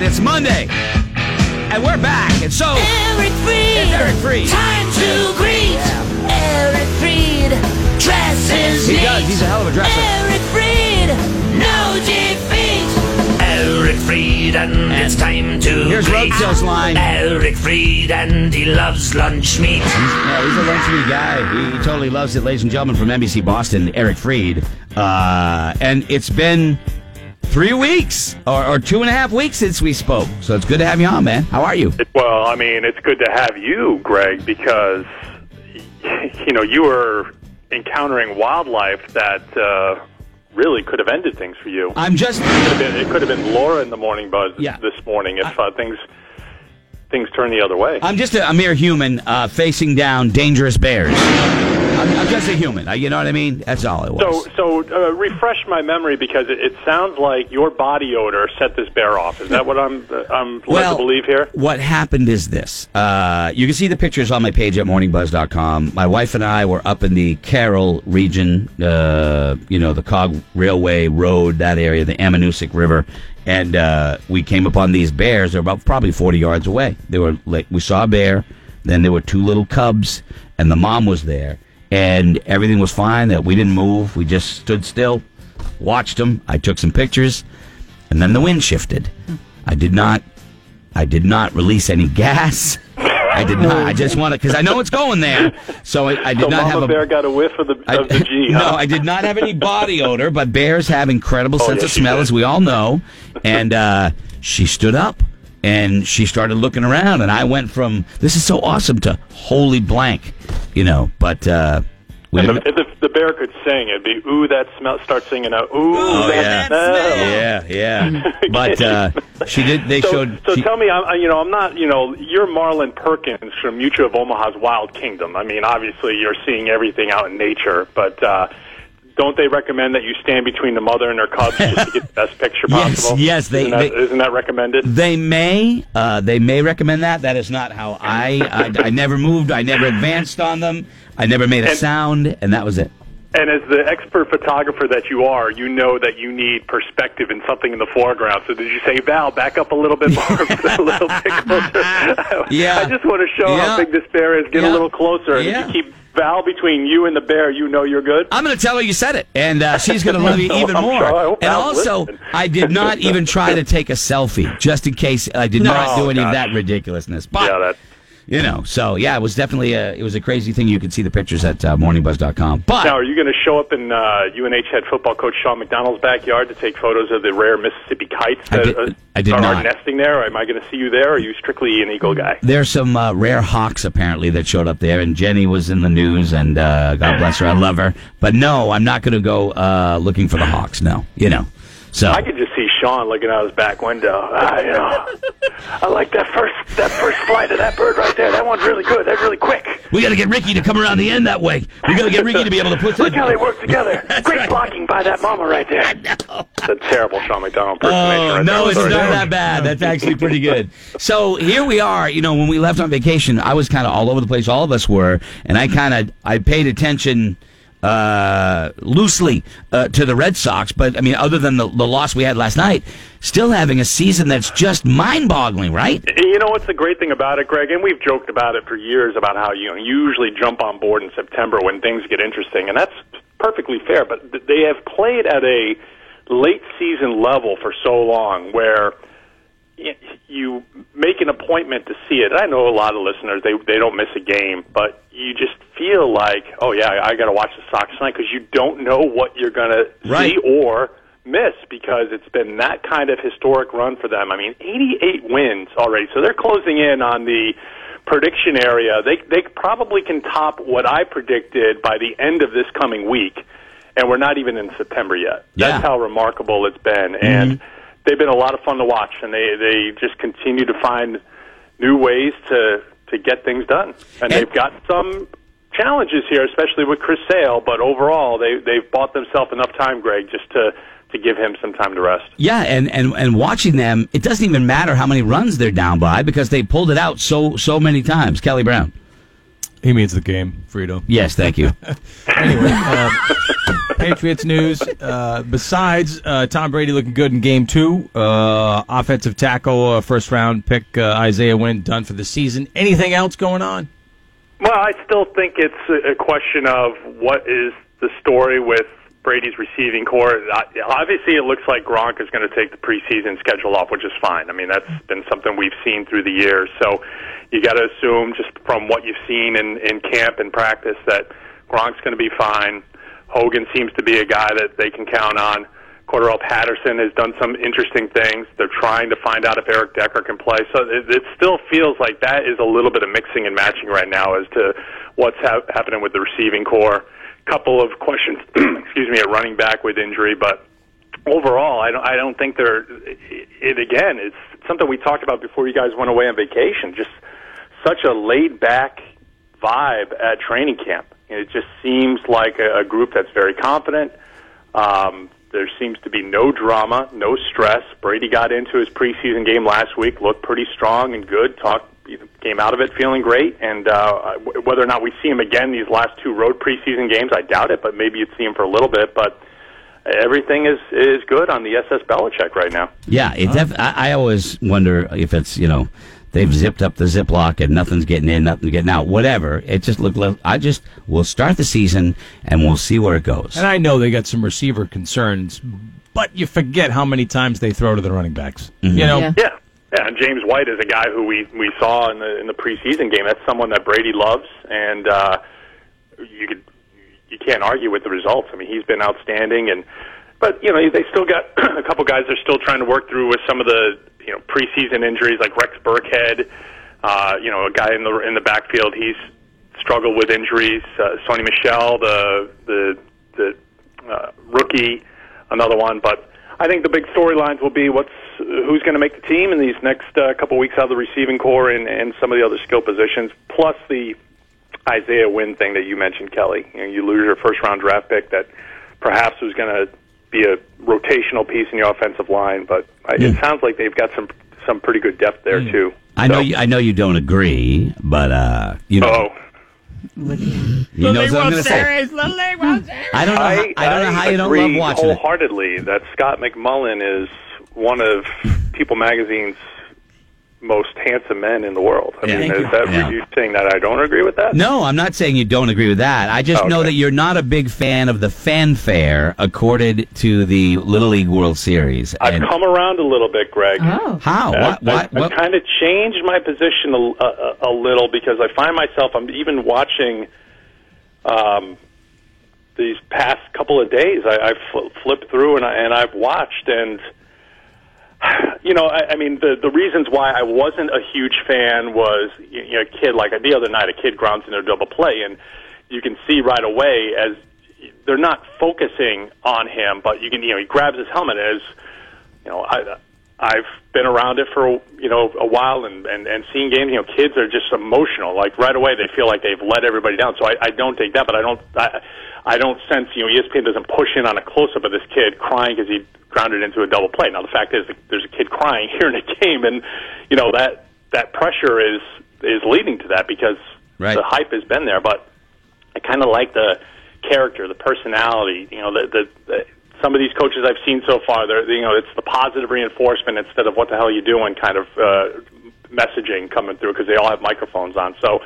right, it's Monday. And we're back. And so, Eric Freed. It's Eric Freed. Time to greet Eric Freed. Dresses He neat. does. He's a hell of a dresser. Eric Freed. No defeat. Eric Freed, and, it's time to here's greet Roadkill's line. Eric Freed, and he loves lunch meat. yeah, he's a lunch meat guy. He, he totally loves it, ladies and gentlemen, from NBC Boston, Eric Freed. Uh, and it's been three weeks or, or two and a half weeks since we spoke. So it's good to have you on, man. How are you? Well, I mean, it's good to have you, Greg, because you know you were encountering wildlife that uh, really could have ended things for you. I'm just. It could have been, it could have been Laura in the morning buzz Yeah. this morning if uh, things things turned the other way. I'm just a, a mere human uh, facing down dangerous bears. Just a human. You know what I mean? That's all it was. So, so uh, refresh my memory because it, it sounds like your body odor set this bear off. Is that what I'm uh, I'm led to believe here? What happened is this. Uh, you can see the pictures on my page at morningbuzz.com. My wife and I were up in the Carroll region, uh, you know, the Cog Railway Road, that area, the Ammonoosuc River. And uh, we came upon these bears. They're about probably 40 yards away. They were like, we saw a bear, then there were two little cubs, and the mom was there. And everything was fine, that we didn't move. We just stood still, watched them. I took some pictures, and then the wind shifted. I did not I did not release any gas. I did not. I just wanted because I know it's going there. So I, I did So not Mama have a Bear got a whiff of the I- of the G. no. I did not have any body odor, but bears have incredible Oh, sense yes, of smell, as we all know. And uh, she stood up and she started looking around, and I went from "this is so awesome" to "holy blank," you know. But uh, we And the, if the, the bear could sing, it'd be ooh that smell. Start singing out ooh Oh, that yeah. smell. yeah, yeah. But uh, she did. They So, showed. so she- tell me, I'm, I- you know, I'm not, you know, you're Marlin Perkins from Mutual of Omaha's Wild Kingdom. I mean, obviously, you're seeing everything out in nature, but uh, don't they recommend that you stand between the mother and her cubs just to get the best picture possible? yes, they- isn't that, they- isn't that recommended? They may, uh, they may recommend that. That is not how I, I, I never moved. I never advanced on them. I never made a And- sound, and that was it. And as the expert photographer that you are, you know that you need perspective and something in the foreground. So did you say, Val, back up a little bit more, a little bit closer? Yeah. I just want to show Yeah. how big this bear is. Get Yeah. a little closer. And Yeah. you keep Val between you and the bear, you know you're good. I'm going to tell her you said it, and uh, she's going to love you even more. sure. And also. I did not even try to take a selfie, just in case I did not do any of that ridiculousness. But yeah, that's you know, so yeah, it was definitely a, it was a crazy thing. You can see the pictures at uh, morningbuzz.com. But Now, are you going to show up in uh, UNH head football coach Sean McDonnell's backyard to take photos of the rare Mississippi kites I that did- uh, I did are, not. nesting there? Or am I going to see you there? Or are you strictly an eagle guy? There's some uh, rare hawks apparently that showed up there, and Jenny was in the news, and uh, God bless her, I love her. But no, I'm not going to go uh, looking for the hawks. No, you know. So I could just see Sean looking out his back window. Ah, you know, I like that first that first flight of that bird right there. That one's really good. That's really quick. we got to get Ricky to come around the end that way. We got to get Ricky to be able to put Look how they work together. Great blocking by that mama right there. That's a terrible Sean McDonnell impersonation. Oh right no, there. it's Sorry. not that bad. That's actually pretty good. So here we are. You know, when we left on vacation, I was kind of all over the place. All of us were, and I kind of I paid attention uh, loosely uh, to the Red Sox. But I mean, other than the, the loss we had last night, still having a season that's just mind-boggling, right? You know what's the great thing about it, Greg? And we've joked about it for years about how you know, usually jump on board in September when things get interesting, and that's perfectly fair. But they have played at a late season level for so long where you make an appointment to see it. And I know a lot of listeners they they don't miss a game, but you just feel like, oh yeah, I got to watch the Sox tonight because you don't know what you're going to Right. see or miss because it's been that kind of historic run for them. I mean, 88 wins already, so they're closing in on the prediction area. They they probably can top what I predicted by the end of this coming week, and we're not even in September yet. Yeah. That's how remarkable it's been, and mm-hmm. They've been a lot of fun to watch, and they they just continue to find new ways to to get things done, and, And- they've got some challenges here, especially with Chris Sale. But overall, they they've bought themselves enough time, Greg, just to to give him some time to rest. Yeah, and, and, and watching them, it doesn't even matter how many runs they're down by because they pulled it out so so many times. Kelly Brown. He means the game, Frito. Yes, thank you. Anyway, um, Patriots news. Uh, besides uh, Tom Brady looking good in Game Two, uh, offensive tackle, uh, first round pick uh, Isaiah Wynn done for the season. Anything else going on? Well, I still think it's a a question of what is the story with Brady's receiving corps. Obviously, it looks like Gronk is going to take the preseason schedule off, which is fine. I mean, that's been something we've seen through the years. So you got to assume, just from what you've seen in, in camp and practice, that Gronk's going to be fine. Hogan seems to be a guy that they can count on. Cordarrelle Patterson has done some interesting things. They're trying to find out if Eric Decker can play. So it, it still feels like that is a little bit of mixing and matching right now as to what's ha- happening with the receiving corps. Couple of questions, excuse me, at running back with injury, but overall, I don't. I don't think they're. It again, it's something we talked about before you guys went away on vacation. Just such a laid back vibe at training camp. It just seems like a, a group that's very confident. Um, there seems to be no drama, no stress. Brady got into his preseason game last week, looked pretty strong and good. Talked, came out of it feeling great. And uh, whether or not we see him again these last two road preseason games, I doubt it. But maybe you'd see him for a little bit. But everything is is good on the SS Belichick right now. Yeah, it def- I, I always wonder if it's you know they've zipped up the ziplock and nothing's getting in, nothing's getting out, whatever. It just look. like I just we'll start the season and we'll see where it goes. And I know they got some receiver concerns, but you forget how many times they throw to the running backs. You know, Yeah. Yeah, yeah. And James White is a guy who we we saw in the in the preseason game. That's someone that Brady loves, and uh, you could you can't argue with the results. I mean, he's been outstanding, and but you know they still got a couple guys they're still trying to work through with some of the you know preseason injuries like Rex Burkhead. Uh, you know, a guy in the in the backfield. He's struggled with injuries. Uh, Sony Michel, the the the uh, rookie, another one. But I think the big storylines will be what's who's going to make the team in these next uh, couple weeks out of the receiving corps and, and some of the other skill positions, plus the Isaiah Wynn thing that you mentioned, Kelly. You, know, you lose your first round draft pick that perhaps was going to be a rotational piece in your offensive line, but uh, it sounds like they've got some some pretty good depth there too. I know you, I know you don't agree, but uh, you know Oh, you know what I'm going to say. I don't know. I, I, don't know how you don't agree love watching it. wholeheartedly that Scott McMullen is one of People Magazine's most handsome men in the world. I Yeah. mean, Thank is you. that Yeah. you saying that I don't agree with that? No, I'm not saying you don't agree with that. I just know that you're not a big fan of the fanfare accorded to the Little League World Series. I've And come around a little bit, Greg. Oh. how? I, What? What? I, what? kind of changed my position a, a, a little because I find myself I'm even watching um, these past couple of days. I, I've fl- flipped through and I, and I've watched and you know I, I mean the the reasons why I wasn't a huge fan was you know, a kid like the other night a kid grounds into a double play and you can see right away as they're not focusing on him, but you can you know he grabs his helmet as you know, I, I've been around it for you know a while, and and and seeing games. You know, kids are just emotional. Like right away, they feel like they've let everybody down. So I, I don't take that, but I don't I, I don't sense you know ESPN doesn't push in on a close up of this kid crying because he grounded into a double play. Now the fact is, there's a kid crying here in a game, and you know that that pressure is is leading to that because Right. the hype has been there, but. I kind of like the character, the personality. You know, the, the, the some of these coaches I've seen so far, they're you know, it's the positive reinforcement instead of what the hell are you doing kind of uh, messaging coming through because they all have microphones on. So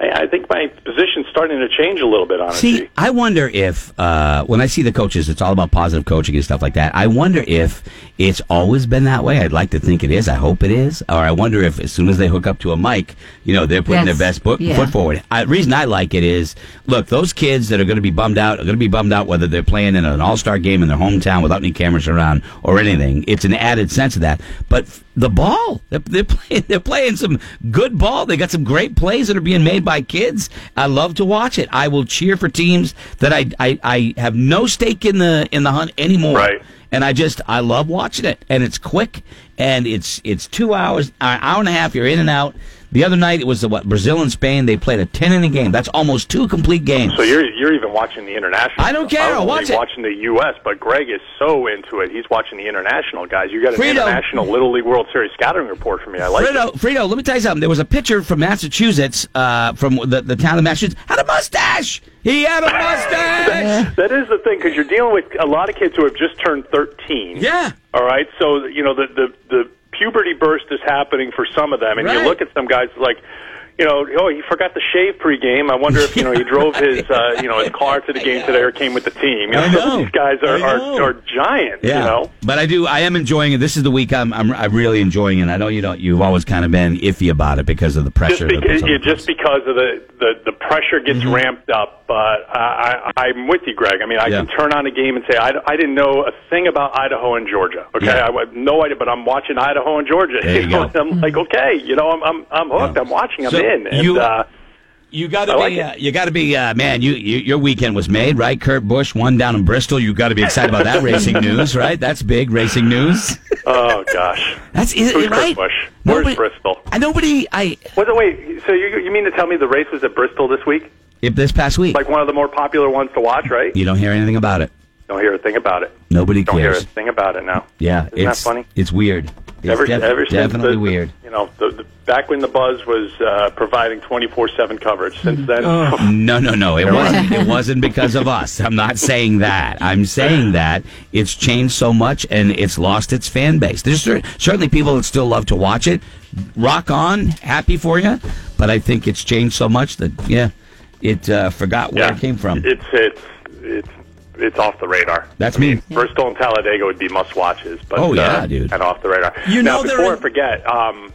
I, I think my position's starting to change a little bit. Honestly, See, I wonder if uh, when I see the coaches, it's all about positive coaching and stuff like that. I wonder if it's always been that way. I'd like to think it is. I hope it is. Or I wonder if as soon as they hook up to a mic, you know, they're putting That's- their best foot, yeah. foot forward. I, reason I like it is, look, those kids that are going to be bummed out are going to be bummed out whether they're playing in an all-star game in their hometown without any cameras around or anything. It's an added sense of that. But f- the ball, they're, they're playing, they're playing some good ball. They got some great plays that are being made by kids. I love to watch it. I will cheer for teams that I, I, I have no stake in the in the hunt anymore. Right. And I just I love watching it, and it's quick, and it's it's two hours, an hour and a half. You're in and out. The other night it was the what Brazil and Spain. They played a ten inning game. That's almost two complete games. So you're you're even watching the international. I don't care. I'm watch watching the U.S., but Greg is so into it. He's watching the international guys. You got an Frito. international Little League World Series scouting report from me. I like it. Frito, Frito, let me tell you something. There was a pitcher from Massachusetts, uh, from the, the town of Massachusetts, had a mustache. He had a mustache. That is the thing because you're dealing with a lot of kids who have just turned 13. yeah. All right, so you know the the the puberty burst is happening for some of them, and Right. you look at some guys like. You know, oh, he forgot to shave pregame. I wonder if you know he drove his, uh, you know, his car to the game today or came with the team. You know, I know. these guys are are, are giants. Yeah, You know, but I do. I am enjoying it. This is the week I'm. I'm, I'm really enjoying it. I know you don't. You've always kind of been iffy about it because of the pressure. that because yeah, just because of the the, the pressure gets ramped up. But I, I, I'm with you, Greg. I mean, I Mm-hmm. Yeah. can turn on a game and say I, I didn't know a thing about Idaho and Georgia. Okay, Yeah. I have no idea, but I'm watching Idaho and Georgia. There you know, go. and I'm like, okay, you know, I'm I'm I'm hooked. I'm watching. I'm So in. And, you- uh, You got to like be. it. Uh, you got to be. Uh, man, you, you your weekend was made right. Kurt Busch won down in Bristol. You got to be excited about that racing news, right? That's big racing news. oh gosh, That's is, Who's Kurt right. Busch? Where's Nobody- Bristol? I nobody. I wait, wait. So you you mean to tell me the race was at Bristol this week? if this past week. Like one of the more popular ones to watch, right? you don't hear anything about it. Don't hear a thing about it. Nobody Don't hear a cares. thing about it now. Yeah, Isn't that it's funny? It's weird. It's ever, def- ever since definitely the, weird. You know, the, the, back when the buzz was uh, providing twenty four seven coverage. Since then, No, no, no. It wasn't. It wasn't because of us. I'm not saying that. I'm saying that it's changed so much and it's lost its fan base. There's cer- certainly people that still love to watch it. Rock on, happy for you. But I think it's changed so much that yeah, it uh, forgot where yeah, it came from. It's it's it's it's off the radar. That's I mean, me. Bristol and Talladega would be must watches, but Oh, yeah, uh, dude. kind of off the radar. You now, know they're before in- I forget, um,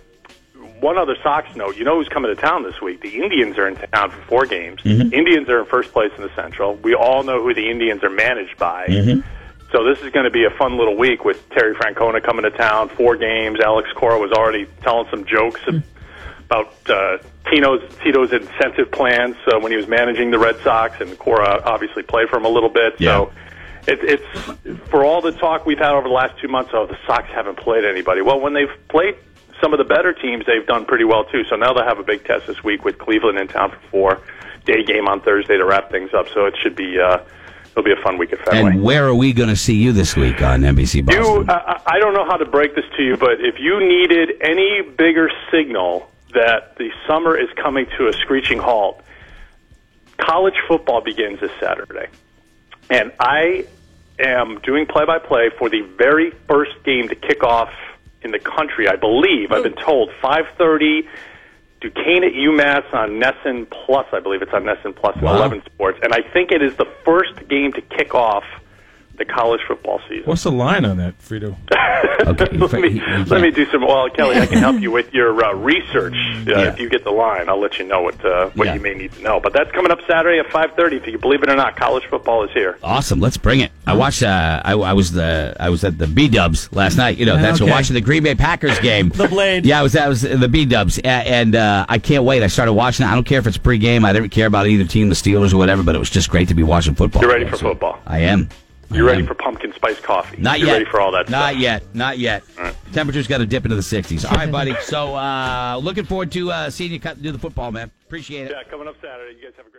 one other Sox note. You know who's coming to town this week? The Indians are in town for four games. Mm-hmm. Indians are in first place in the Central. We all know who the Indians are managed by. Mm-hmm. So this is going to be a fun little week with Terry Francona coming to town, four games. Alex Cora was already telling some jokes about uh, Tino's Tito's incentive plans uh, when he was managing the Red Sox, and Cora obviously played for him a little bit. So it, it's for all the talk we've had over the last two months. Oh, the Sox haven't played anybody. Well, when they've played some of the better teams, they've done pretty well too. So now they'll have a big test this week with Cleveland in town for four day game on Thursday to wrap things up. So it should be. Uh, It'll be a fun week at Fenway. and where are we going to see you this week on NBC Boston? You, uh, I don't know how to break this to you, but if you needed any bigger signal that the summer is coming to a screeching halt, college football begins this Saturday, and I am doing play-by-play for the very first game to kick off in the country. I believe I've been told 5:30. Duquesne at UMass on NESN Plus. I believe it's on NESN Plus and Wow. 11 Sports, and I think it is the first game to kick off the college football season. What's the line on that, Frito? Okay, let me let me do some. Well, Kelly, I can help you with your uh, research. Uh, Yeah. If you get the line, I'll let you know what uh, what Yeah. you may need to know. But that's coming up Saturday at five thirty. If you believe it or not, college football is here. Awesome, let's bring it. I watched. Uh, I, I was the. I was at the B Dubs last night. You know, that's Okay. watching the Green Bay Packers game. The Blade. Yeah, I was. That was the B Dubs, and uh, I can't wait. I started watching. it. I don't care if it's pregame. I don't care about either team, the Steelers or whatever. But it was just great to be watching football. You're ready for So, football. I am. You I ready for pumpkin spice coffee? Not You're yet. ready for all that Not stuff. yet. Not yet. Temperature's got to dip into the 60s. All right, buddy. So, uh, looking forward to uh, seeing you cut, do the football, man. Appreciate it. Yeah, coming up Saturday. You guys have a great.